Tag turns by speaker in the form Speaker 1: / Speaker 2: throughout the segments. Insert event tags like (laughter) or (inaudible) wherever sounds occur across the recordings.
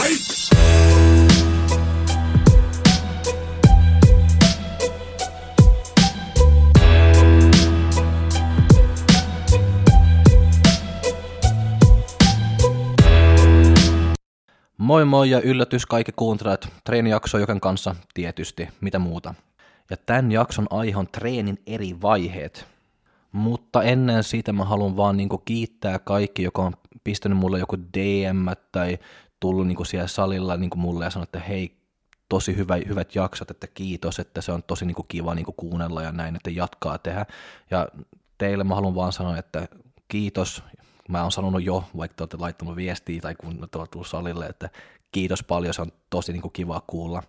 Speaker 1: Moi moi ja yllätys kaikki kuuntelijat. Treenijakso Joken kanssa tietysti, mitä muuta. Ja tämän jakson aihe on treenin eri vaiheet. Mutta ennen sitä mä haluan vaan niinku kiittää kaikki, joka on pistänyt mulle joku DM tai tullut niinku siellä salilla niinku mulle ja sanonut, että hei, tosi hyvä, hyvät jaksot, että kiitos, että se on tosi niinku kiva niinku kuunnella ja näin, että jatkaa tehdä. Ja teille mä haluan vaan sanoa, että kiitos mä oon sanonut jo, vaikka te olette laittanut viestiä tai kun te olette tullut salille, että kiitos paljon, se on tosi niin kuin, kiva kuulla.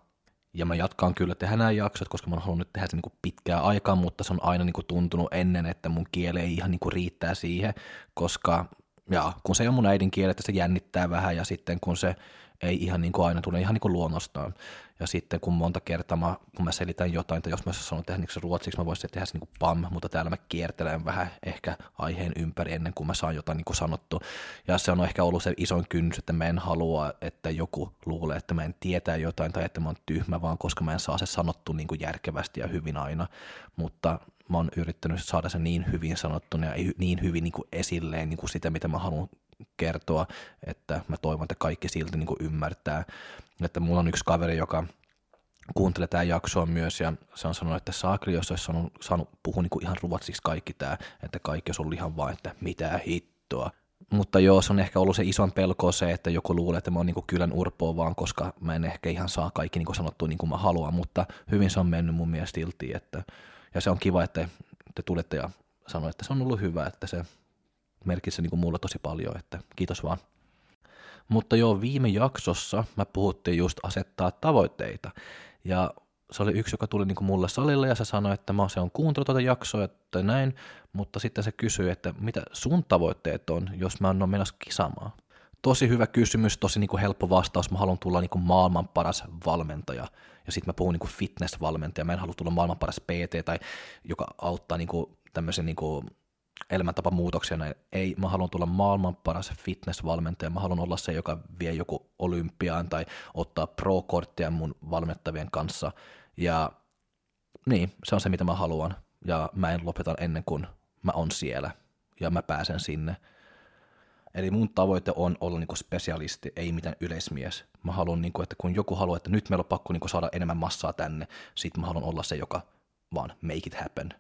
Speaker 1: Ja mä jatkan kyllä tehdä nämä jaksot, koska mä oon halunnut tehdä se niin kuin pitkää aikaa, mutta se on aina niin kuin tuntunut ennen, että mun kieli ei ihan niin kuin riittää siihen, koska ja, kun se ei ole mun äidinkieli, että se jännittää vähän ja sitten kun se ei ihan niin kuin aina tule ihan niin kuin luonnostaan. Ja sitten kun monta kertaa mä, kun mä selitän jotain, että jos mä sanon tehdä niin ruotsiksi, mä voisin tehdä se niin pam, mutta täällä mä kiertelen vähän ehkä aiheen ympäri ennen kuin mä saan jotain niin sanottu. Ja se on ehkä ollut se isoin kynnys, että mä en halua, että joku luulee, että mä en tietää jotain tai että mä oon tyhmä, vaan koska mä en saa se sanottu niin järkevästi ja hyvin aina. Mutta mä oon yrittänyt saada se niin hyvin sanottuna ja niin hyvin niin kuin esilleen niin kuin sitä, mitä mä haluan kertoa, että mä toivon, että kaikki silti niin ymmärtää. Että mulla on yksi kaveri, joka kuuntelee tämä jaksoa myös, ja se on sanonut, että saakri, jos olisi saanut, saanut puhua niin ihan ruotsiksi kaikki tämä, että kaikki olisi ollut ihan vain, että mitä hittoa. Mutta joo, se on ehkä ollut se ison pelko se, että joku luulee, että mä oon niin kylän urpoa vaan, koska mä en ehkä ihan saa kaikki niin sanottua niin kuin mä haluan, mutta hyvin se on mennyt mun mielestä silti, että, ja se on kiva, että te tulette ja sanoitte, että se on ollut hyvä, että se merkitsi niin kuin mulle tosi paljon, että kiitos vaan. Mutta joo, viime jaksossa mä puhuttiin just asettaa tavoitteita. Ja se oli yksi, joka tuli niin kuin mulle salille ja se sanoi, että mä se on kuuntellut tuota jaksoa että näin, mutta sitten se kysyi, että mitä sun tavoitteet on, jos mä en ole menossa kisaamaan. Tosi hyvä kysymys, tosi niin kuin helppo vastaus. Mä haluan tulla niin kuin maailman paras valmentaja. Ja sitten mä puhun niin kuin fitness-valmentaja. Mä en halua tulla maailman paras PT tai joka auttaa niin kuin tämmöisen niin kuin elämäntapamuutoksia. Näin. Ei, mä haluan tulla maailman paras fitnessvalmentaja, mä haluan olla se, joka vie joku olympiaan tai ottaa pro-korttia mun valmettavien kanssa. Ja niin, se on se, mitä mä haluan. Ja mä en lopeta ennen kuin mä on siellä ja mä pääsen sinne. Eli mun tavoite on olla niinku spesialisti, ei mitään yleismies. Mä haluan, niinku, että kun joku haluaa, että nyt meillä on pakko niinku saada enemmän massaa tänne, sit mä haluan olla se, joka vaan make it happen.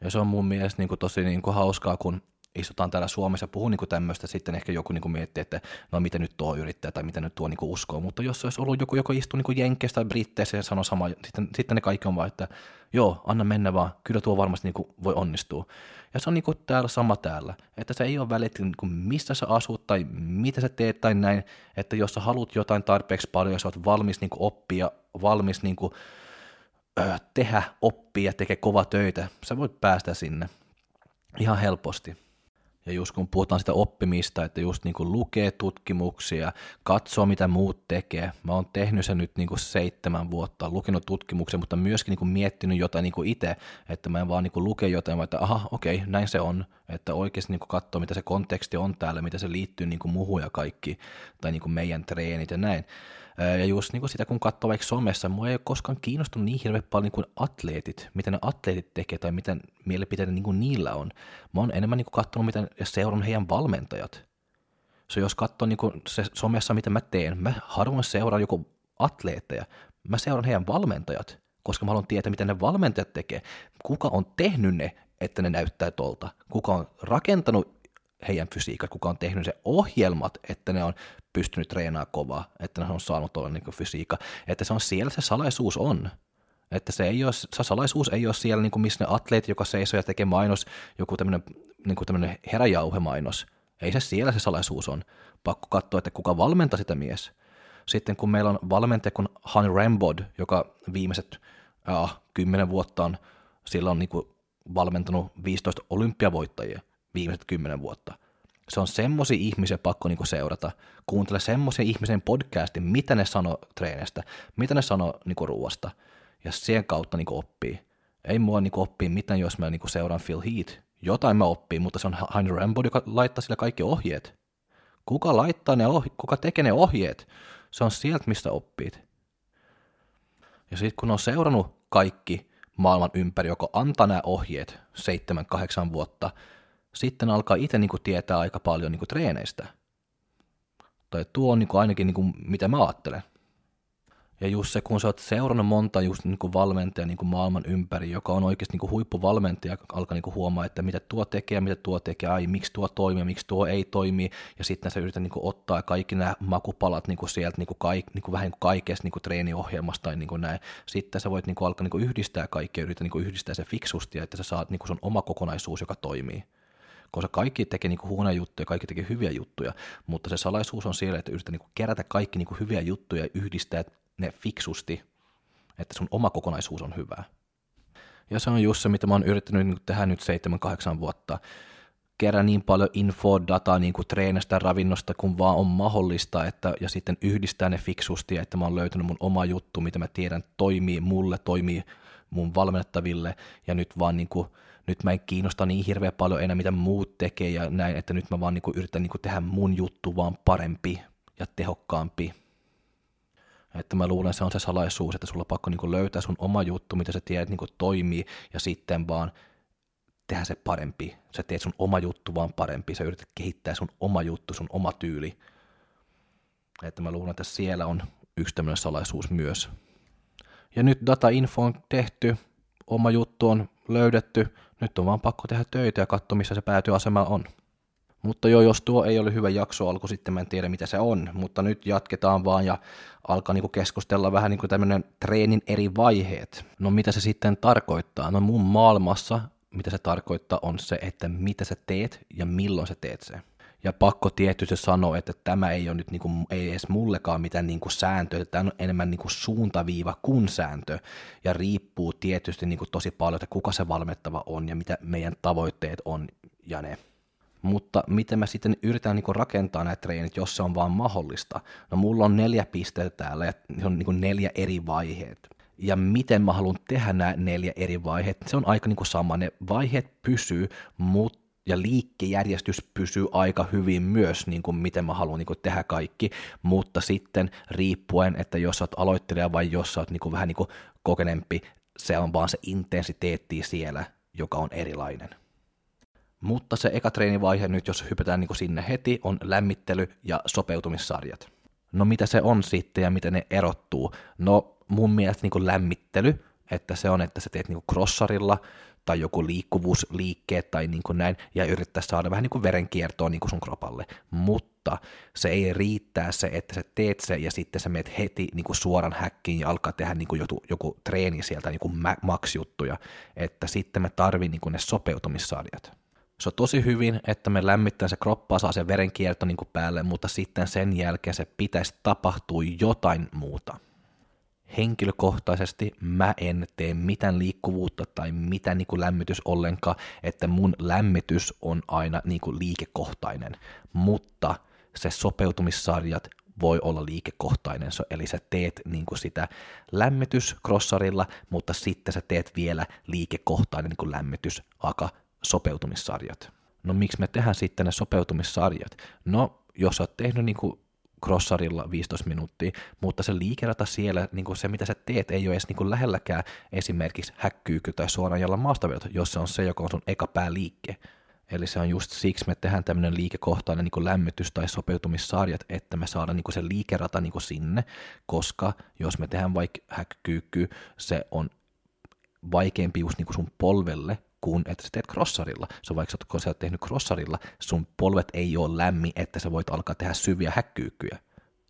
Speaker 1: Ja se on mun mielestä niin kuin tosi niin kuin hauskaa, kun istutaan täällä Suomessa ja puhuu niin tämmöistä, sitten ehkä joku niin kuin miettii, että no miten nyt tuo yrittää tai miten nyt tuo niin kuin uskoo, mutta jos olisi ollut joku, joka istuu niin Jenkkeistä tai Britteissä ja sanoo sama, sitten, sitten ne kaikki on vaan, että joo, anna mennä vaan, kyllä tuo varmasti niin kuin voi onnistua. Ja se on niin kuin täällä sama täällä, että se ei ole väliä, niin kuin missä sä asut tai mitä sä teet tai näin, että jos sä haluat jotain tarpeeksi paljon ja sä oot valmis niin kuin oppia, valmis niin kuin, tehdä, oppia, tekee kova töitä, sä voit päästä sinne ihan helposti. Ja just kun puhutaan sitä oppimista, että just niin kuin lukee tutkimuksia, katsoo mitä muut tekee. Mä oon tehnyt sen nyt niin kuin seitsemän vuotta, lukenut tutkimuksia, mutta myöskin niin kuin miettinyt jotain niin kuin itse, että mä en vaan niin kuin luke jotain, vaan että aha, okei, näin se on. Että oikeasti niin kuin katsoo, mitä se konteksti on täällä, mitä se liittyy niin kuin muuhun ja kaikki, tai niin kuin meidän treenit ja näin. Ja just niin kuin sitä, kun katsoo vaikka somessa, mua ei ole koskaan kiinnostunut niin hirveän paljon niin kuin atleetit, mitä ne atleetit tekee tai miten mielipiteitä niin kuin niillä on. Mä oon enemmän niin kuin katsonut miten, ja seurannut heidän valmentajat. Se jos katsoo niin se somessa, mitä mä teen, mä harvoin seuraan joku atleetteja, mä seuraan heidän valmentajat, koska mä haluan tietää, miten ne valmentajat tekee, kuka on tehnyt ne, että ne näyttää tolta, kuka on rakentanut heidän fysiikat, kuka on tehnyt se ohjelmat, että ne on pystynyt treenaamaan kovaa, että ne on saanut tuolla niin fysiikka, että se on siellä se salaisuus on. Että se, ei ole, se salaisuus ei ole siellä, niin kuin missä ne atleetit, joka seisoo ja tekee mainos, joku tämmöinen, niin heräjauhemainos. Ei se siellä se salaisuus on. Pakko katsoa, että kuka valmentaa sitä mies. Sitten kun meillä on valmentaja kuin Han Rambod, joka viimeiset äh, kymmenen vuotta on, sillä on niin kuin valmentanut 15 olympiavoittajia viimeiset kymmenen vuotta. Se on semmoisia ihmisiä pakko niinku seurata. Kuuntele semmoisia ihmisen podcastin, mitä ne sanoo treenestä, mitä ne sanoo niinku ruoasta. Ja sen kautta niinku oppii. Ei mua niinku oppii mitään, jos mä niinku seuraan Phil Heath. Jotain mä oppii, mutta se on Heiner Rambo, joka laittaa sille kaikki ohjeet. Kuka laittaa ne ohje- kuka tekee ne ohjeet? Se on sieltä, mistä oppit. Ja sitten kun on seurannut kaikki maailman ympäri, joka antaa nämä ohjeet 7-8 vuotta, sitten alkaa itse niin tietää aika paljon niin treeneistä. Tai tuo on niin ainakin niin kuin, mitä mä ajattelen. Ja just se, kun sä oot seurannut monta just niin kuin valmentaja niin kuin maailman ympäri, joka on oikeasti niin kuin huippuvalmentaja, alkaa niin kuin huomaa, että mitä tuo tekee, mitä tuo tekee, ai miksi tuo toimii, miksi tuo ei toimi, ja sitten sä yrität niin kuin ottaa kaikki nämä makupalat niin kuin sieltä niin kuin kaik, niin kuin vähän niin kuin kaikesta niin kuin treeniohjelmasta tai niin kuin näin. Sitten sä voit niin kuin alkaa niin kuin yhdistää kaikkea, yrität niin kuin yhdistää se fiksusti, että sä saat niin kuin sun oma kokonaisuus, joka toimii koska kaikki tekee niin huonoja juttuja, kaikki tekee hyviä juttuja, mutta se salaisuus on siellä, että yritetään niin kerätä kaikki niin hyviä juttuja ja yhdistää ne fiksusti, että sun oma kokonaisuus on hyvää. Ja se on just se, mitä mä oon yrittänyt niin tehdä nyt 7-8 vuotta. Kerää niin paljon info, dataa niin kuin treenistä, ravinnosta, kun vaan on mahdollista, että, ja sitten yhdistää ne fiksusti, että mä oon löytänyt mun oma juttu, mitä mä tiedän toimii mulle, toimii mun valmennettaville, ja nyt vaan niin kuin, nyt mä en kiinnosta niin hirveän paljon enää, mitä muut tekee, ja näin, että nyt mä vaan niin kuin yritän niin kuin tehdä mun juttu vaan parempi ja tehokkaampi että mä luulen, se on se salaisuus, että sulla on pakko niin löytää sun oma juttu, mitä sä tiedät niin toimii, ja sitten vaan tehdä se parempi. Sä teet sun oma juttu vaan parempi, sä yrität kehittää sun oma juttu, sun oma tyyli. Että mä luulen, että siellä on yksi tämmöinen salaisuus myös. Ja nyt data-info on tehty, oma juttu on löydetty, nyt on vaan pakko tehdä töitä ja katsoa, missä se päätyasema on. Mutta joo, jos tuo ei ole hyvä jakso alku, sitten mä en tiedä mitä se on, mutta nyt jatketaan vaan ja alkaa niinku keskustella vähän niinku tämmöinen treenin eri vaiheet. No mitä se sitten tarkoittaa? No mun maailmassa mitä se tarkoittaa on se, että mitä sä teet ja milloin sä teet se. Ja pakko tietysti sanoa, että tämä ei ole nyt niinku, ei edes mullekaan mitään niinku sääntöä, tämä on enemmän niinku suuntaviiva kuin sääntö, ja riippuu tietysti niinku tosi paljon, että kuka se valmettava on ja mitä meidän tavoitteet on ja ne. Mutta miten mä sitten yritän niin rakentaa näitä treenit, jos se on vaan mahdollista? No mulla on neljä pistettä täällä ja se on niin neljä eri vaiheet. Ja miten mä haluan tehdä nämä neljä eri vaiheet, se on aika niin kuin sama. Ne vaiheet pysyy, mutta ja liikkejärjestys pysyy aika hyvin myös, niin kuin miten mä haluan niin kuin tehdä kaikki, mutta sitten riippuen, että jos sä oot aloittelija vai jos sä oot niin kuin vähän niin kuin kokenempi, se on vaan se intensiteetti siellä, joka on erilainen. Mutta se eka treenivaihe nyt, jos hypätään niin kuin sinne heti, on lämmittely ja sopeutumissarjat. No mitä se on sitten ja miten ne erottuu? No mun mielestä niin kuin lämmittely, että se on, että sä teet niin kuin crossarilla tai joku liikkuvuusliikkeet tai niin kuin näin, ja yrittää saada vähän niin kuin verenkiertoa niin kuin sun kropalle. Mutta se ei riittää se, että sä teet se ja sitten sä meet heti niin kuin suoran häkkiin ja alkaa tehdä niin kuin joku, joku treeni sieltä, niin kuin max-juttuja, että sitten me tarvii niin kuin ne sopeutumissarjat se on tosi hyvin, että me lämmittää se kroppa, saa sen verenkierto niin kuin päälle, mutta sitten sen jälkeen se pitäisi tapahtua jotain muuta. Henkilökohtaisesti mä en tee mitään liikkuvuutta tai mitään niin kuin lämmitys ollenkaan, että mun lämmitys on aina niin kuin liikekohtainen, mutta se sopeutumissarjat voi olla liikekohtainen, eli sä teet niin kuin sitä lämmitys crossarilla, mutta sitten sä teet vielä liikekohtainen niin kuin lämmitys aka sopeutumissarjat. No miksi me tehdään sitten ne sopeutumissarjat? No, jos sä oot tehnyt niin kuin crossarilla 15 minuuttia, mutta se liikerata siellä, niin kuin se mitä sä teet, ei ole edes niin kuin lähelläkään esimerkiksi häkkyykky tai suoraan jalla maastaveto, jos se on se, joka on sun eka pääliikke. Eli se on just siksi me tehdään tämmöinen liikekohtainen niin lämmitys- tai sopeutumissarjat, että me saadaan niin se liikerata niin sinne, koska jos me tehdään vaikka häkkyykky, se on vaikeampi just niin sun polvelle, kuin että sä teet crossarilla. Se vaikka kun sä oot tehnyt crossarilla, sun polvet ei ole lämmin, että sä voit alkaa tehdä syviä häkkyykkyjä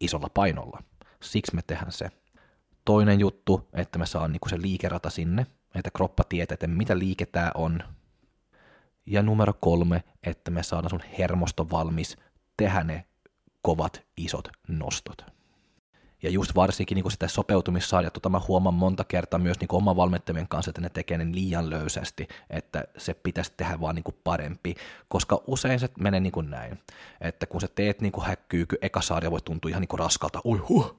Speaker 1: isolla painolla. Siksi me tehdään se. Toinen juttu, että me saan niinku se liikerata sinne, että kroppa tietää, että mitä liike tää on. Ja numero kolme, että me saadaan sun hermosto valmis tehdä ne kovat isot nostot. Ja just varsinkin niin kuin sitä sopeutumissarjaa, tota mä huomaan monta kertaa myös niin oman valmentajien kanssa, että ne tekee ne liian löysästi, että se pitäisi tehdä vaan niin kuin parempi, koska usein se menee niin kuin näin, että kun sä teet niin kuin häkkyyky, eka sarja voi tuntua ihan niin kuin raskalta, ui huh,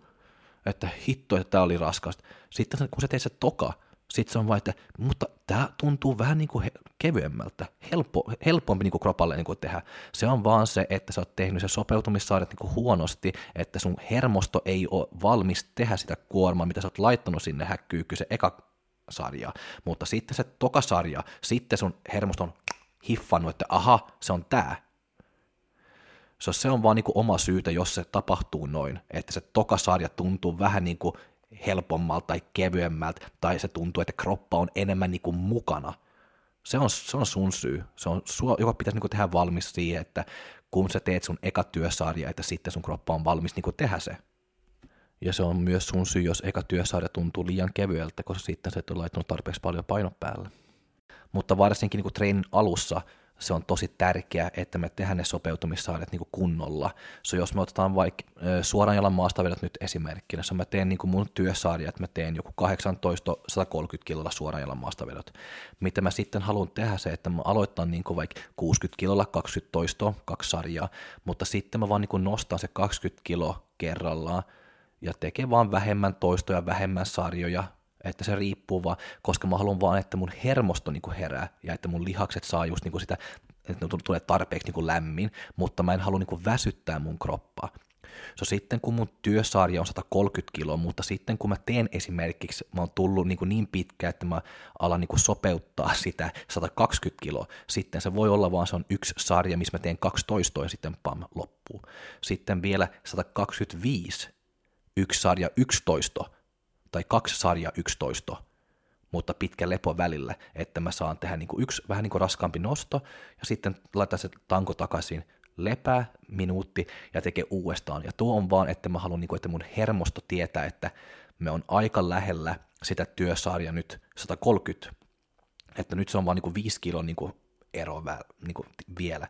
Speaker 1: että hitto, että tämä oli raskasta. Sitten kun sä teet se toka, Sitten se on vain, että mutta tämä tuntuu vähän niin kuin kevyemmältä, helppo, helpompi niin kuin kropalle niin kuin tehdä. Se on vaan se, että sä oot tehnyt se sopeutumissaaret niin kuin huonosti, että sun hermosto ei ole valmis tehdä sitä kuormaa, mitä sä oot laittanut sinne häkkyykky, se eka sarja. Mutta sitten se toka sarja, sitten sun hermosto on hiffannut, että aha, se on tää. So, se on vaan niin kuin oma syytä, jos se tapahtuu noin, että se toka sarja tuntuu vähän niin kuin helpommalta tai kevyemmältä, tai se tuntuu, että kroppa on enemmän niin kuin mukana. Se on, se on sun syy. Se on sua, joka pitäisi niin kuin tehdä valmis siihen, että kun sä teet sun eka työsarja, että sitten sun kroppa on valmis niin kuin tehdä se. Ja se on myös sun syy, jos eka työsarja tuntuu liian kevyeltä, koska sitten se et ole laittanut tarpeeksi paljon paino päälle. Mutta varsinkin niin kuin treenin alussa se on tosi tärkeää, että me tehdään ne sopeutumissaaret niin kunnolla. So jos me otetaan vaikka suoran jalan maastavedot nyt esimerkkinä, jos mä teen niin kuin mun työsarja, että mä teen joku 18 130 kilolla suoran jalan maastavedot, mitä mä sitten haluan tehdä se, että mä aloitan niin kuin vaikka 60 kilolla 20 toistoa, kaksi sarjaa, mutta sitten mä vaan niin kuin nostan se 20 kilo kerrallaan ja tekee vaan vähemmän toistoja, vähemmän sarjoja, että se riippuu vaan, koska mä haluan vaan, että mun hermosto niin herää ja että mun lihakset saa just niin sitä, että ne tulee tarpeeksi niin lämmin, mutta mä en halua niin väsyttää mun kroppaa. So sitten kun mun työsarja on 130 kiloa, mutta sitten kun mä teen esimerkiksi, mä oon tullut niin, niin pitkä, että mä alan niin sopeuttaa sitä 120 kiloa, sitten se voi olla vaan se on yksi sarja, missä mä teen 12 ja sitten pam, loppuu. Sitten vielä 125, yksi sarja 11, tai kaksi sarjaa 11, mutta pitkä lepo välillä, että mä saan tehdä niin kuin yksi vähän niin kuin raskaampi nosto ja sitten laittaa se tanko takaisin, lepää minuutti ja tekee uudestaan. Ja tuo on vaan, että mä haluan, niin kuin, että mun hermosto tietää, että me on aika lähellä sitä työsarja nyt 130, että nyt se on vaan niin kuin 5 kilon niin kuin ero niin kuin vielä,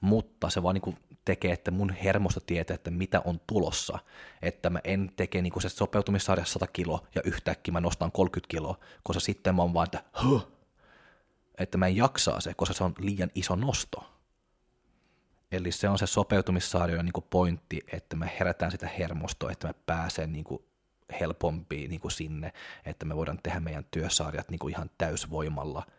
Speaker 1: mutta se vaan niin kuin tekee, että mun hermosto tietää, että mitä on tulossa. Että mä en teke niin se sopeutumissarjassa 100 kiloa ja yhtäkkiä mä nostan 30 kiloa, koska sitten mä oon vaan, että huh, että mä en jaksaa se, koska se on liian iso nosto. Eli se on se sopeutumissarjojen niin pointti, että me herätään sitä hermostoa, että mä pääsen niin kuin helpompi niin kuin sinne, että me voidaan tehdä meidän työsarjat niin kuin ihan täysvoimalla –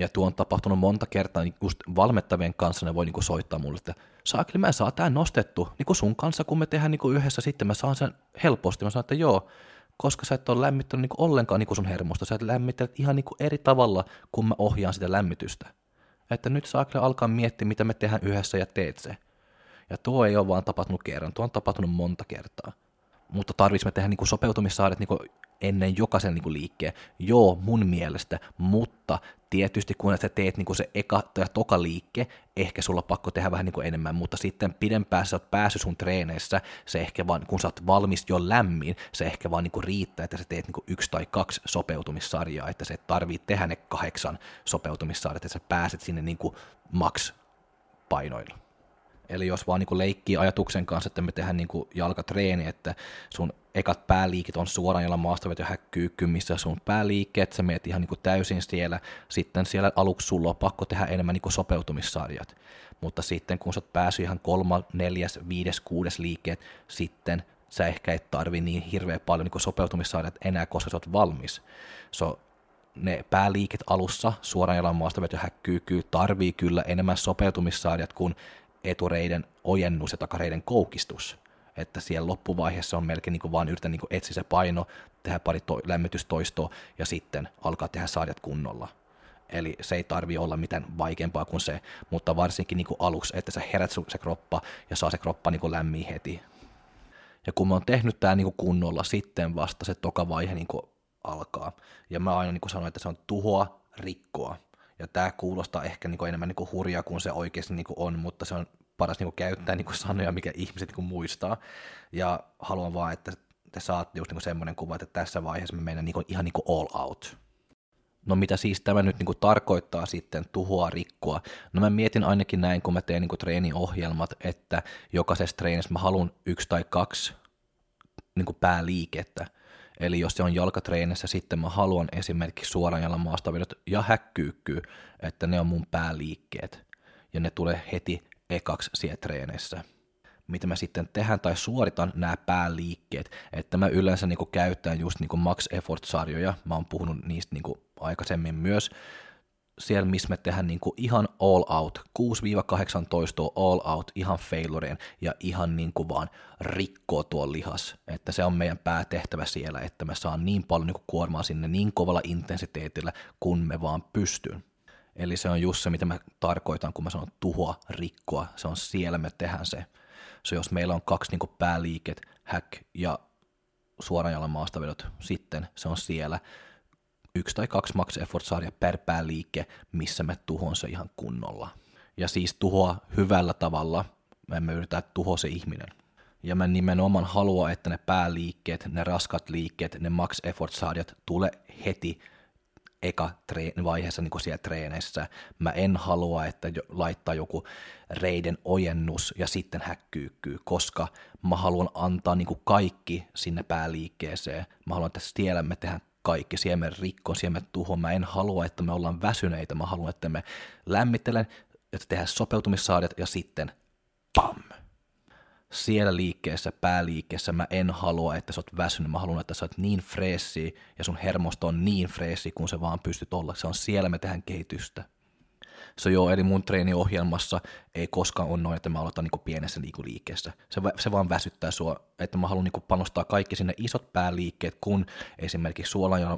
Speaker 1: ja tuo on tapahtunut monta kertaa, niin just valmettavien kanssa ne voi niin kuin soittaa mulle, että saakeli mä saan tämän nostettu niin kuin sun kanssa, kun me tehdään niin kuin yhdessä, sitten mä saan sen helposti. Mä sanon, että joo, koska sä et ole lämmittänyt niin kuin ollenkaan niin kuin sun hermosta, sä et lämmittelet ihan niin kuin eri tavalla, kun mä ohjaan sitä lämmitystä. Että nyt saa kyllä alkaa miettiä, mitä me tehdään yhdessä ja teet se. Ja tuo ei ole vaan tapahtunut kerran, tuo on tapahtunut monta kertaa. Mutta tarvitsemme tehdä niin sopeutumissaaret niin ennen jokaisen niin kuin liikkeen. Joo, mun mielestä, mutta tietysti kun sä teet niin kuin se eka tai toka liikke, ehkä sulla on pakko tehdä vähän niin kuin enemmän, mutta sitten pidempään sä oot päässyt sun treeneissä, se ehkä vaan, kun sä oot valmis jo lämmin, se ehkä vaan niin kuin riittää, että sä teet niin kuin yksi tai kaksi sopeutumissarjaa, että se tarvii tehdä ne kahdeksan sopeutumissarjaa, että sä pääset sinne niin kuin max painoilla. Eli jos vaan niin leikkii ajatuksen kanssa, että me tehdään niin jalkatreeni, että sun ekat pääliikit on suoraan jalan maastaveto häkkyykky, missä sun pääliikkeet, sä meet ihan niin täysin siellä. Sitten siellä aluksi sulla on pakko tehdä enemmän niin sopeutumissarjat. Mutta sitten kun sä oot päässyt ihan kolma, neljäs, viides, kuudes liikkeet, sitten sä ehkä et tarvi niin hirveän paljon niin sopeutumissarjat enää, koska sä oot valmis. So, ne pääliiket alussa, suoraan jalan maastaveto häkkyykky, tarvii kyllä enemmän sopeutumissarjat kuin etureiden ojennus ja takareiden koukistus. Että siellä loppuvaiheessa on melkein niin kuin vaan yritän niin etsiä se paino, tehdä pari to- lämmitystoistoa ja sitten alkaa tehdä sarjat kunnolla. Eli se ei tarvi olla mitään vaikeampaa kuin se, mutta varsinkin niin kuin aluksi, että sä herät se kroppa ja saa se kroppa niin kuin lämmin heti. Ja kun mä oon tehnyt tämä niin kunnolla, sitten vasta se toka vaihe niin kuin alkaa. Ja mä aina niin kuin sanoin, että se on tuhoa, rikkoa. Ja tämä kuulostaa ehkä niin kuin enemmän niin kuin hurjaa kuin se oikeasti niin kuin on, mutta se on paras niin kuin käyttää niin kuin sanoja, mikä ihmiset niin kuin muistaa. Ja haluan vaan, että te saatte just niin semmoinen kuva, että tässä vaiheessa me mennään niin kuin, ihan niin kuin all out. No mitä siis tämä nyt niin kuin tarkoittaa sitten tuhoa, rikkoa? No mä mietin ainakin näin, kun mä teen niin kuin treeniohjelmat, että jokaisessa treenissä mä haluan yksi tai kaksi niin kuin pääliikettä, Eli jos se on jalkatreenissä, sitten mä haluan esimerkiksi suoran jalan maastavedot ja häkkyykky, että ne on mun pääliikkeet. Ja ne tulee heti ekaksi siellä treenissä. mitä mä sitten tehdään tai suoritan nämä pääliikkeet, että mä yleensä niin kuin käytän just niin kuin Max Effort-sarjoja, mä oon puhunut niistä niin kuin aikaisemmin myös, siellä, missä me tehdään niin kuin ihan all out, 6-18 all out, ihan failureen ja ihan niin kuin vaan rikkoa tuo lihas. Että se on meidän päätehtävä siellä, että me saan niin paljon niin kuin kuormaa sinne niin kovalla intensiteetillä, kun me vaan pystyn. Eli se on just se, mitä mä tarkoitan, kun mä sanon tuhoa, rikkoa. Se on siellä, me tehdään se. Se jos meillä on kaksi niin pääliiket, hack ja suoran jalan maastavedot, sitten se on siellä yksi tai kaksi max effort-sarja per pääliike, missä me tuhon se ihan kunnolla. Ja siis tuhoa hyvällä tavalla, me emme yritä tuhoa se ihminen. Ja mä nimenomaan haluan, että ne pääliikkeet, ne raskat liikkeet, ne max effort-sarjat tulee heti eka treen, vaiheessa niin kuin siellä treeneissä. Mä en halua, että laittaa joku reiden ojennus ja sitten häkkyykkyy, koska mä haluan antaa niin kuin kaikki sinne pääliikkeeseen. Mä haluan, että siellä me tehdään kaikki, siemen rikko, siemen tuho. Mä en halua, että me ollaan väsyneitä, mä haluan, että me lämmittelen, että tehdään sopeutumissaadet ja sitten pam! Siellä liikkeessä, pääliikkeessä mä en halua, että sä oot väsynyt, mä haluan, että sä oot niin freessi ja sun hermosto on niin freessi, kun se vaan pystyt olla. Se on siellä, me tehdään kehitystä. Se joo, eli mun treeniohjelmassa ei koskaan ole noin, että mä aloitan niin pienessä liikkeessä. Se, se vaan väsyttää sua, että mä haluan niin panostaa kaikki sinne isot pääliikkeet, kun esimerkiksi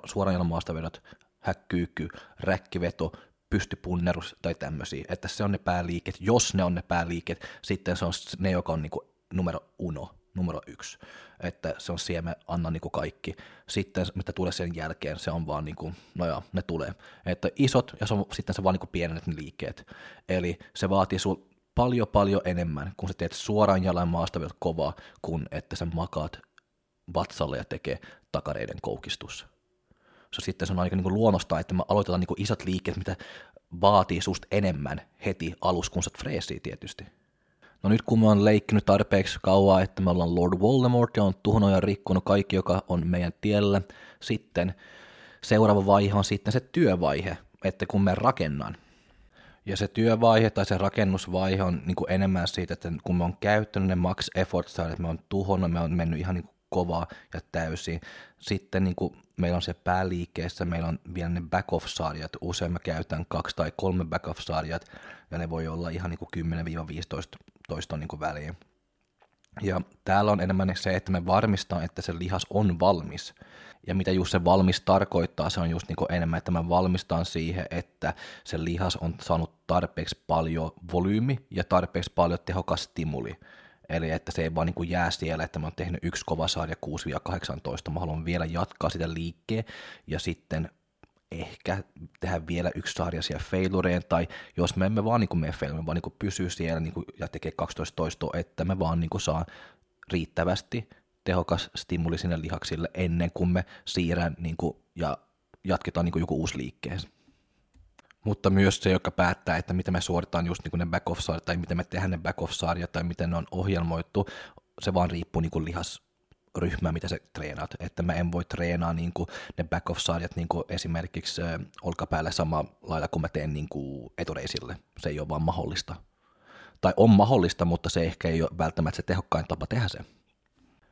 Speaker 1: suoran maastavedot, häkkyykky, räkkiveto, pystypunnerus tai tämmöisiä, että se on ne pääliikkeet, jos ne on ne pääliikkeet, sitten se on ne, joka on niin numero uno, numero yksi, että se on siellä, anna niin kuin kaikki. Sitten mitä tulee sen jälkeen, se on vaan niin kuin, no joo, ne tulee. Että isot ja se on, sitten se vaan niin kuin pienet ne liikkeet. Eli se vaatii sul paljon paljon enemmän, kun sä teet suoraan jalan maasta vielä kovaa, kuin että sä makaat vatsalle ja tekee takareiden koukistus. So, sitten se on aika niin kuin luonnosta, että me aloitetaan niin kuin isot liikkeet, mitä vaatii susta enemmän heti alus, kun sä freesiä tietysti. No nyt kun me on leikkinyt tarpeeksi kauan, että me ollaan Lord Voldemort ja on tuhonnut ja rikkonut kaikki, joka on meidän tiellä, sitten seuraava vaihe on sitten se työvaihe, että kun me rakennan. Ja se työvaihe tai se rakennusvaihe on niin kuin enemmän siitä, että kun me on käyttänyt ne max efforts, että me on tuhonnut, me on mennyt ihan niin kuin kovaa ja täysin. Sitten niin kuin meillä on se pääliikkeessä, meillä on vielä ne back-off-sarjat, usein mä käytän kaksi tai kolme back-off-sarjat, ja ne voi olla ihan niin kuin 10-15 toiston niin väliin. Ja täällä on enemmän se, että me varmistaa, että se lihas on valmis. Ja mitä just se valmis tarkoittaa, se on just niin enemmän, että mä valmistan siihen, että se lihas on saanut tarpeeksi paljon volyymi ja tarpeeksi paljon tehokas stimuli. Eli että se ei vaan niin jää siellä, että mä oon tehnyt yksi kova sarja 6-18, mä haluan vielä jatkaa sitä liikkeen ja sitten ehkä tehdä vielä yksi sarja siellä failureen, tai jos me emme vaan niin mene failureen, vaan niin pysyy siellä niin kuin, ja tekee 12 toistoa, että me vaan niin saa riittävästi tehokas stimuli sinne lihaksille ennen kuin me siirrän niin kuin, ja jatketaan niin kuin joku uusi liikkeen. Mutta myös se, joka päättää, että mitä me suoritetaan just niin ne back off tai miten me tehdään ne back off tai miten ne on ohjelmoitu, se vaan riippuu niin kuin lihas ryhmää, mitä sä treenaat. Että mä en voi treenaa niin kuin ne back off sarjat niin kuin esimerkiksi äh, olkapäällä samalla lailla kuin mä teen niin kuin etureisille. Se ei ole vaan mahdollista. Tai on mahdollista, mutta se ehkä ei ole välttämättä se tehokkain tapa tehdä se.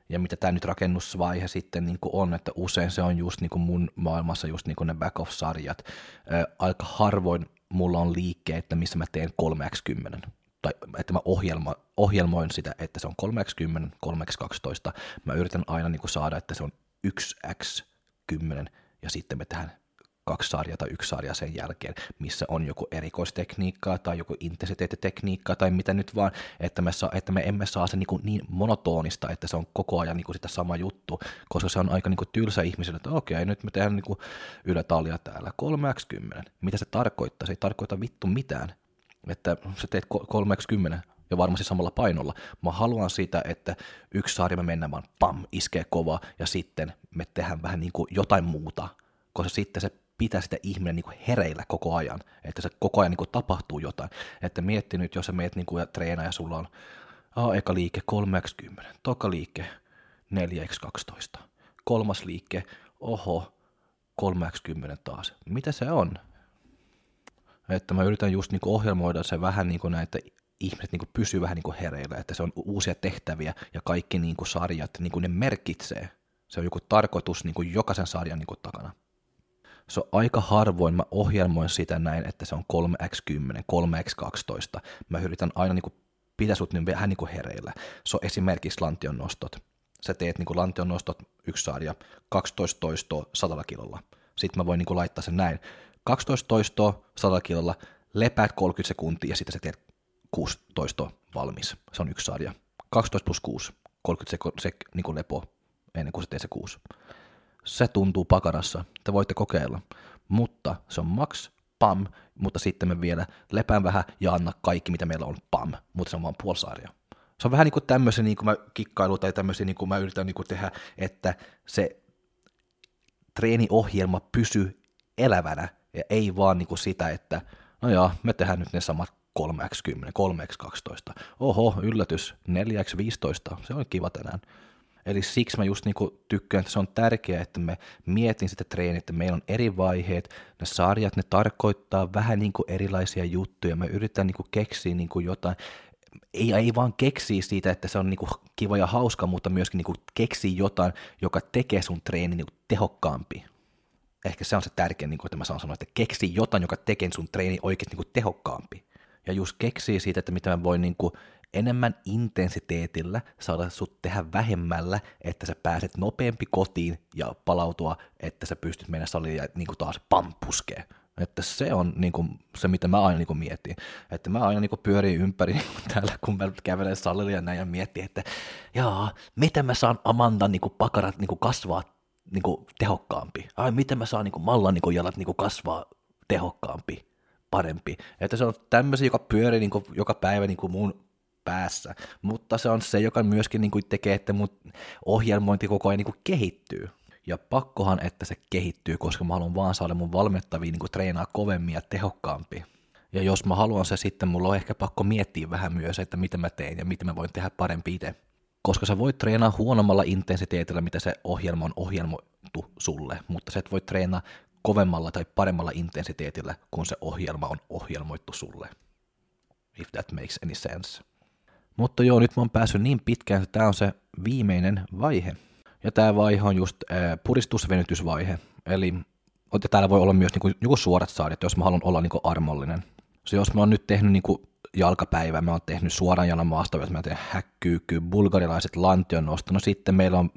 Speaker 1: Ja mitä tämä nyt rakennusvaihe sitten niin kuin on, että usein se on just niin kuin mun maailmassa just niin kuin ne back off sarjat. Äh, aika harvoin mulla on liikkeitä, missä mä teen 3x10 tai että mä ohjelma, ohjelmoin sitä, että se on 3x10, 3x12. Mä yritän aina niin kuin saada, että se on 1x10 ja sitten me tehdään kaksi sarjaa tai yksi sarja sen jälkeen, missä on joku erikoistekniikkaa tai joku intensiteettitekniikkaa tai mitä nyt vaan, että me, saa, että me emme saa se niin, kuin niin monotonista, että se on koko ajan niin kuin sitä sama juttu, koska se on aika niin kuin tylsä ihmiselle, että okei, nyt me tehdään niin kuin ylätalia täällä 3x10. Mitä se tarkoittaa? Se ei tarkoita vittu mitään että sä teet 30 ja varmasti samalla painolla. Mä haluan sitä, että yksi sarja me mennään vaan pam, iskee kova ja sitten me tehdään vähän niin kuin jotain muuta, koska sitten se pitää sitä ihminen niin kuin hereillä koko ajan, että se koko ajan niin kuin tapahtuu jotain. Että mietti nyt, jos sä meet niin kuin ja treenaa ja sulla on oh, eka liike 3x10, toka liike 4x12, kolmas liike, oho, 3x10 taas. Mitä se on? Että mä yritän just niin ohjelmoida se vähän niin näitä ihmiset niin pysyy vähän niin hereillä, että se on uusia tehtäviä ja kaikki niin sarjat, niin ne merkitsee. Se on joku tarkoitus niin jokaisen sarjan niin takana. Se on aika harvoin, mä ohjelmoin sitä näin, että se on 3x10, 3x12. Mä yritän aina niin pitää sut niin vähän niin hereillä. Se on esimerkiksi lantion nostot. Sä teet niin lantion nostot, yksi sarja, 12 toistoa 100 kilolla. Sitten mä voin niin laittaa sen näin. 12 toistoa 100 kilolla, lepäät 30 sekuntia ja sitten sä teet 16 valmis. Se on yksi sarja. 12 plus 6, 30 sekuntia se, niin lepo ennen kuin sä teet se 6. Se tuntuu pakarassa, te voitte kokeilla, mutta se on max, pam, mutta sitten me vielä lepään vähän ja anna kaikki, mitä meillä on, pam, mutta se on vaan puolisarja. Se on vähän niin kuin tämmöisen niin kuin mä kikkailu tai tämmöisen niin kuin mä yritän niin kuin tehdä, että se treeniohjelma pysyy elävänä ja ei vaan niin kuin sitä, että no joo, me tehdään nyt ne samat 3x10, 3x12. Oho, yllätys, 4x15, se on kiva tänään. Eli siksi mä just niinku tykkään, että se on tärkeää, että me mietin sitä treeniä, että meillä on eri vaiheet, ne sarjat, ne tarkoittaa vähän niinku erilaisia juttuja, me yritetään niinku keksiä niinku jotain, ei, ei vaan keksiä siitä, että se on niinku kiva ja hauska, mutta myöskin niinku keksiä jotain, joka tekee sun treeni niinku tehokkaampi. Ehkä se on se tärkein, niinku, että mä saan sanoa, että keksi jotain, joka tekee sun treeni oikeasti niinku tehokkaampi. Ja just keksii siitä, että mitä mä voin niinku enemmän intensiteetillä saada sut tehdä vähemmällä, että sä pääset nopeampi kotiin ja palautua, että sä pystyt mennä saliin ja niin kuin taas pampuskee. Että se on niin kuin, se, mitä mä aina niin kuin mietin. Että mä aina niin kuin pyörin ympäri niin kuin täällä, kun mä kävelen salilla ja näin ja mietin, että jaa, miten mä saan Amandan niin kuin pakarat niin kuin kasvaa niin kuin tehokkaampi. Ai, miten mä saan niin kuin Mallan niin kuin jalat niin kuin kasvaa tehokkaampi, parempi. Että se on tämmöisiä, joka pyörii niin kuin joka päivä niin kuin mun päässä, mutta se on se, joka myöskin niin kuin tekee, että mun ohjelmointi koko ajan niin kuin kehittyy. Ja pakkohan, että se kehittyy, koska mä haluan vaan saada mun valmettavia niin kuin treenaa kovemmin ja tehokkaampi. Ja jos mä haluan se sitten, mulla on ehkä pakko miettiä vähän myös, että mitä mä teen ja miten mä voin tehdä parempi itse. Koska sä voit treenaa huonommalla intensiteetillä, mitä se ohjelma on ohjelmoitu sulle, mutta sä et voi treenaa kovemmalla tai paremmalla intensiteetillä, kun se ohjelma on ohjelmoitu sulle. If that makes any sense. Mutta joo, nyt mä oon päässyt niin pitkään, että tämä on se viimeinen vaihe. Ja tämä vaihe on just äh, puristusvenytysvaihe. Eli täällä voi olla myös niinku, joku suorat saadet, jos mä haluan olla niinku armollinen. Se jos mä oon nyt tehnyt niinku jalkapäivää, mä oon tehnyt suoran jalan maastoja, mä teen häkkyykky, bulgarilaiset lantion nosto, no sitten meillä on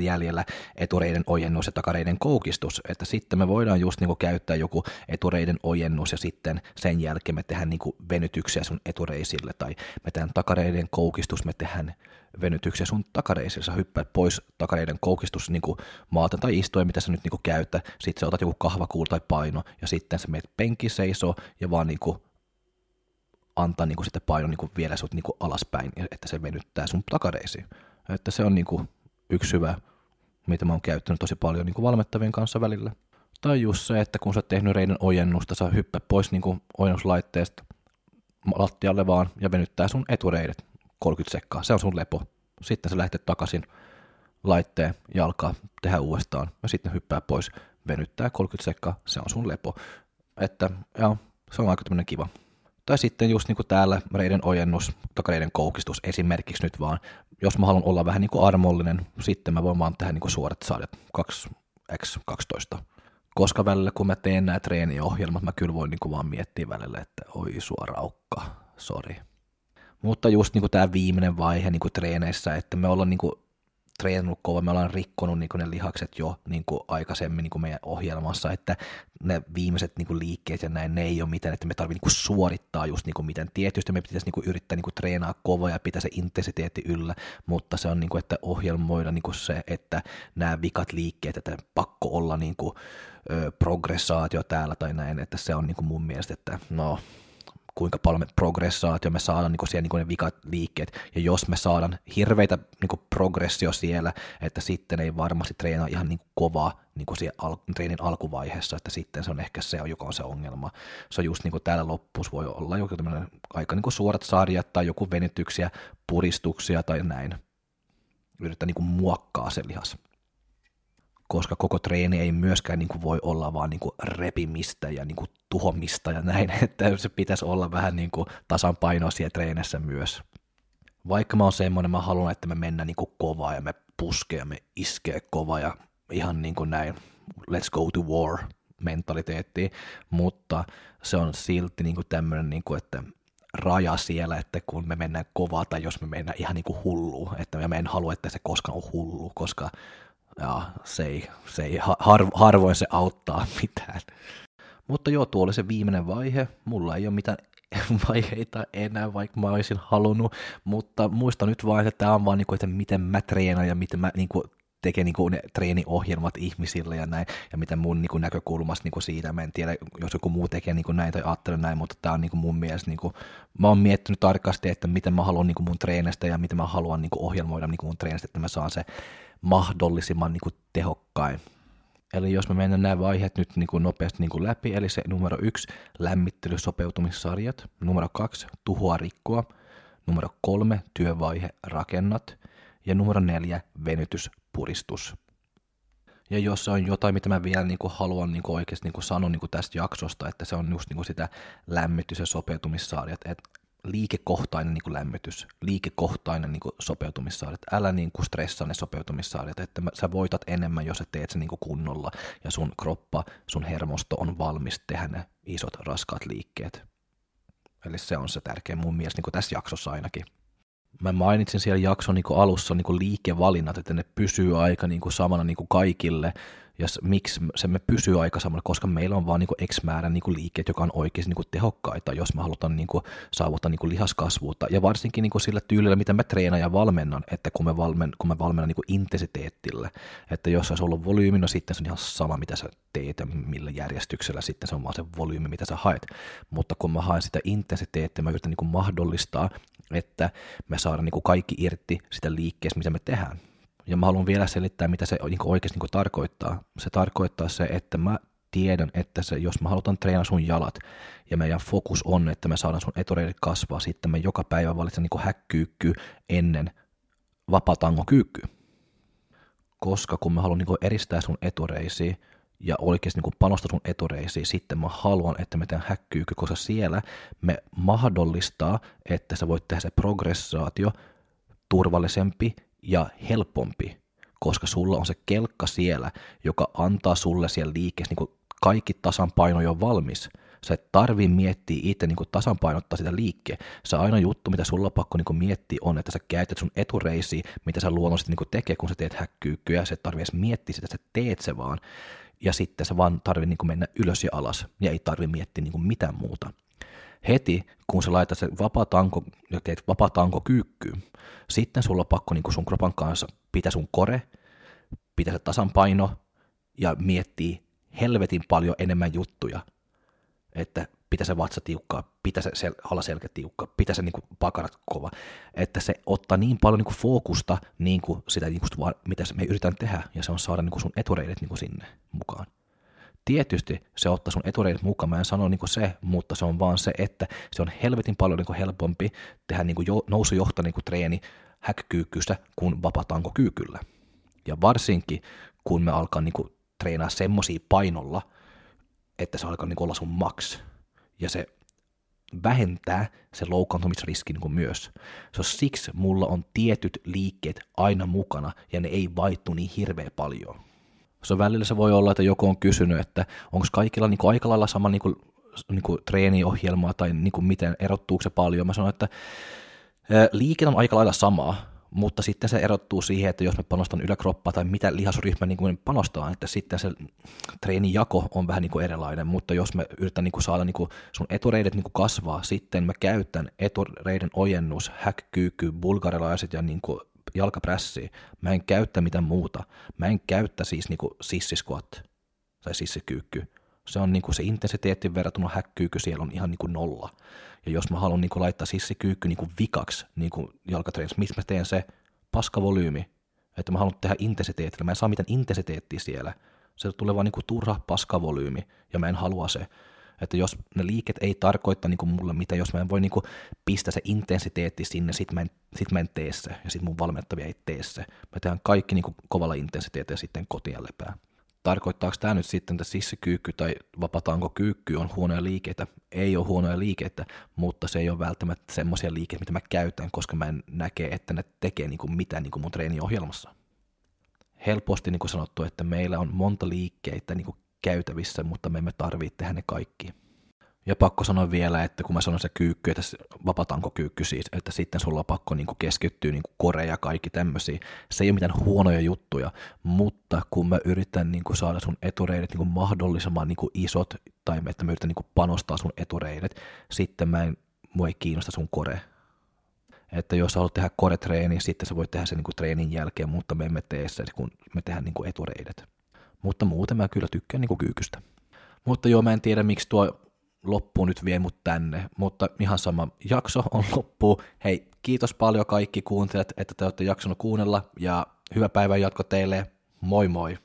Speaker 1: jäljellä etureiden ojennus ja takareiden koukistus, että sitten me voidaan just niin kuin käyttää joku etureiden ojennus ja sitten sen jälkeen me tehdään niin kuin venytyksiä sun etureisille tai me tehdään takareiden koukistus, me tehdään venytyksiä sun takareisille, sä hyppäät pois takareiden koukistus niin kuin maalta tai istuen, mitä sä nyt niin kuin käyttä, sitten sä otat joku kahvakuul tai paino ja sitten sä meet penki seisoo ja vaan niin kuin antaa niin kuin sitten paino niin kuin viedä sut niin kuin alaspäin, että se venyttää sun takareisiin. Että se on niin kuin yksi hyvä, mitä mä oon käyttänyt tosi paljon niin kuin valmettavien kanssa välillä. Tai just se, että kun sä oot tehnyt reiden ojennusta, sä hyppää pois niin kuin ojennuslaitteesta lattialle vaan ja venyttää sun etureidet 30 sekkaa. Se on sun lepo. Sitten sä lähtet takaisin laitteen ja alkaa tehdä uudestaan ja sitten hyppää pois, venyttää 30 sekkaa, se on sun lepo. Että joo, se on aika tämmöinen kiva. Tai sitten just niin kuin täällä reiden ojennus, takareiden koukistus esimerkiksi nyt vaan. Jos mä haluan olla vähän niin kuin armollinen, sitten mä voin vaan tehdä niin kuin suorat saadet 2x12. Koska välillä kun mä teen nämä treeniohjelmat, mä kyllä voin niin kuin vaan miettiä välillä, että oi suoraukka, sori. Mutta just niin kuin tämä viimeinen vaihe niin kuin treeneissä, että me ollaan niin kuin treenannut kova, me ollaan rikkonut niin ne lihakset jo niin aikaisemmin niin meidän ohjelmassa, että ne viimeiset niin liikkeet ja näin, ne ei ole mitään, että me tarvitsemme niin suorittaa just niin miten. Tietysti me pitäisi niin yrittää niin treenaa kova ja pitää se intensiteetti yllä, mutta se on niin kuin, että ohjelmoida niin se, että nämä vikat liikkeet, että pakko olla niin kuin, ö, progressaatio täällä tai näin, että se on niin mun mielestä, että no kuinka paljon me progressaatio me saadaan niin siellä niin ne vikat liikkeet, ja jos me saadaan hirveitä niin progressio siellä, että sitten ei varmasti treenaa ihan niin kovaa niin kuin siellä al- treenin alkuvaiheessa, että sitten se on ehkä se, joka on se ongelma. Se on just niin kuin täällä loppuus voi olla joku tämmöinen aika niin kuin suorat sarjat tai joku venytyksiä, puristuksia tai näin. Yrittää niin kuin muokkaa se lihas. Koska koko treeni ei myöskään niin kuin voi olla vaan niin kuin repimistä ja niin kuin tuhomista ja näin, (laughs) että se pitäisi olla vähän niin kuin tasapainoa siellä treenissä myös. Vaikka mä oon semmoinen, mä haluan, että me mennään niin kuin kovaa ja me puskee ja me iskee kovaa ja ihan niin kuin näin, let's go to war mentaliteetti, mutta se on silti niin kuin tämmöinen, niin kuin, että raja siellä, että kun me mennään kovaa tai jos me mennään ihan niin kuin hullu, että mä en halua, että se koskaan on hullu, koska ja, se ei, se ei har, harvoin se auttaa (laughs) mitään. Mutta joo, tuo oli se viimeinen vaihe. Mulla ei ole mitään (laughs) vaiheita enää, vaikka mä olisin halunnut, mutta muista nyt vain, että tämä on vaan, niin kuin, että miten mä treenaan ja miten mä niin kuin, tekee niin kuin ne treeniohjelmat ihmisille ja näin, ja mitä mun niin kuin, näkökulmasta niin kuin siitä, mä en tiedä, jos joku muu tekee niin kuin näin tai ajattelee näin, mutta tämä on niin kuin mun mielestä, niin kuin, mä oon miettinyt tarkasti, että miten mä haluan niin kuin mun treenestä ja miten mä haluan niin kuin ohjelmoida niin kuin mun treenestä, että mä saan se mahdollisimman niin kuin, tehokkain. Eli jos me mennään nämä vaiheet nyt niin kuin nopeasti niin kuin läpi, eli se numero yksi, lämmittelysopeutumissarjat, numero kaksi, tuhoa rikkoa, numero kolme, työvaihe, rakennat, ja numero neljä, venytyspuristus. Ja jos on jotain, mitä mä vielä niin kuin haluan niin kuin oikeasti niin kuin sanoa niin kuin tästä jaksosta, että se on just niin kuin sitä lämmitys- ja sopeutumissarjat, että liikekohtainen niin kuin lämmitys, liikekohtainen niin kuin sopeutumissarjat. Älä niin kuin stressaa ne sopeutumissarjat, että sä voitat enemmän, jos sä teet sen niin kuin kunnolla ja sun kroppa, sun hermosto on valmis tehdä ne isot raskaat liikkeet. Eli se on se tärkeä mun mielestä niin kuin tässä jaksossa ainakin. Mä mainitsin siellä jakson niin kuin alussa niin kuin liikevalinnat, että ne pysyy aika niin kuin samana niin kuin kaikille, ja miksi se me pysyy aika samalla, koska meillä on vaan niin X määrän niin liikkeet, joka on oikeasti niin tehokkaita, jos me halutaan niin kuin saavuttaa niin lihaskasvuutta. Ja varsinkin niin sillä tyylillä, mitä mä treenaan ja valmennan, että kun me, valmen, kun me valmennan niin intensiteettillä, että jos se on ollut volyymi, no sitten se on ihan sama, mitä sä teet ja millä järjestyksellä, sitten se on vaan se volyymi, mitä sä haet. Mutta kun mä haen sitä intensiteettiä, mä yritän niin mahdollistaa, että me saadaan niin kaikki irti sitä liikkeestä, mitä me tehdään ja mä haluan vielä selittää, mitä se niin oikeasti niin tarkoittaa. Se tarkoittaa se, että mä tiedän, että se, jos mä halutaan treenata sun jalat, ja meidän fokus on, että me saadaan sun etureidet kasvaa, sitten me joka päivä valitsen niin häkkyykky ennen vapatangokyykky. Koska kun mä haluan niin eristää sun etureisiä, ja oikeasti niin panostaa sun etureisiin, sitten mä haluan, että me tehdään häkkyykky, koska siellä me mahdollistaa, että sä voit tehdä se progressaatio turvallisempi ja helpompi, koska sulla on se kelkka siellä, joka antaa sulle siellä liikkeessä niin kaikki tasanpaino jo valmis. Sä et tarvii miettiä itse niin kuin tasapainottaa sitä liikkeen. Se aina juttu, mitä sulla on pakko niin miettiä, on, että sä käytät sun etureisiä, mitä sä luonnollisesti niin tekee, kun sä teet häkkyykkyä. Sä et tarvii edes miettiä sitä, että sä teet se vaan. Ja sitten sä vaan tarvii niin mennä ylös ja alas, ja ei tarvii miettiä niin mitään muuta heti, kun sä laitat se vapatanko, ja teet vapatanko kyykkyyn, sitten sulla on pakko niin sun kropan kanssa pitää sun kore, pitää se tasanpaino ja miettii helvetin paljon enemmän juttuja, että pitää se vatsa tiukkaa, pitää se sel- alaselkä tiukkaa, pitää se niin kuin pakarat kova, että se ottaa niin paljon niin kuin fokusta niin kuin sitä, niin kuin, mitä me yritetään tehdä, ja se on saada niin kuin sun etureidet niin kuin sinne mukaan. Tietysti se ottaa sun etureidet mukaan, mä en sano niin se, mutta se on vaan se, että se on helvetin paljon niin helpompi tehdä niin jo, nousujohta niin treeni häkkyykkystä kuin vapatanko kyykyllä. Ja varsinkin, kun me alkaa niin treenaa semmosia painolla, että se alkaa niin olla sun max. Ja se vähentää se loukkaantumisriski niin myös. Se on siksi mulla on tietyt liikkeet aina mukana ja ne ei vaihtu niin hirveän paljon. Se välillä se voi olla, että joku on kysynyt, että onko kaikilla niin kuin aika lailla sama niin kuin, niin kuin treeniohjelmaa tai niin kuin miten erottuuko se paljon. Mä sanon, että liike on aika lailla samaa, mutta sitten se erottuu siihen, että jos me panostan yläkroppaa tai mitä lihasryhmä niin kuin panostaa, että sitten se treenijako on vähän niin kuin erilainen, mutta jos me yritän niin kuin saada niin kuin sun etureidet niin kuin kasvaa, sitten mä käytän etureiden ojennus, häkkyykky, bulgarilaiset ja niin kuin jalkaprässiä. Mä en käyttä mitään muuta. Mä en käyttä siis niinku sissisquat tai sissikyykky. Se on niinku se intensiteetti verrattuna häkkyykky siellä on ihan niinku nolla. Ja jos mä haluan niinku laittaa sissikyykky niinku vikaksi niinku jalkatreenissä, mistä mä teen se paskavolyymi, että mä haluan tehdä intensiteetillä. Mä en saa mitään intensiteettiä siellä. Se tulee vaan niinku turha paskavolyymi ja mä en halua se. Että jos ne liiket ei tarkoita niin kuin mulle mitä, jos mä en voi niin kuin pistää se intensiteetti sinne, sit mä en, sit mä en tee se, ja sit mun valmentavia ei tee se. Mä tehdään kaikki niin kuin kovalla intensiteetillä sitten kotiin lepää. Tarkoittaako tämä nyt sitten, että sissikyykky tai vapataanko kyykky on huonoja liikkeitä? Ei ole huonoja liikkeitä, mutta se ei ole välttämättä semmoisia liikkeitä, mitä mä käytän, koska mä en näke, että ne tekee niin kuin mitään niin kuin mun treeniohjelmassa. Helposti niin kuin sanottu, että meillä on monta liikkeitä niin kuin käytävissä, mutta me emme tarvitse tehdä ne kaikki. Ja pakko sanoa vielä, että kun mä sanon se kyykky, että vapatanko kyykky siis, että sitten sulla on pakko niin kuin keskittyä niin kuin ja kaikki tämmöisiä. Se ei ole mitään huonoja juttuja, mutta kun mä yritän niin kuin saada sun etureidet niin kuin mahdollisimman niin kuin isot, tai että mä yritän niin kuin panostaa sun etureidet, sitten mä en, mua ei kiinnosta sun kore. Että jos haluat tehdä kore-treeni, sitten sä voit tehdä sen niin kuin treenin jälkeen, mutta me emme tee se, kun me tehdään niin kuin etureidet. Mutta muuten mä kyllä tykkään niin kyykystä. Mutta joo, mä en tiedä miksi tuo loppu nyt vie mut tänne, mutta ihan sama jakso on (laughs) loppu. Hei, kiitos paljon kaikki kuuntelijat, että te olette jaksanut kuunnella ja hyvää päivän jatko teille. Moi moi!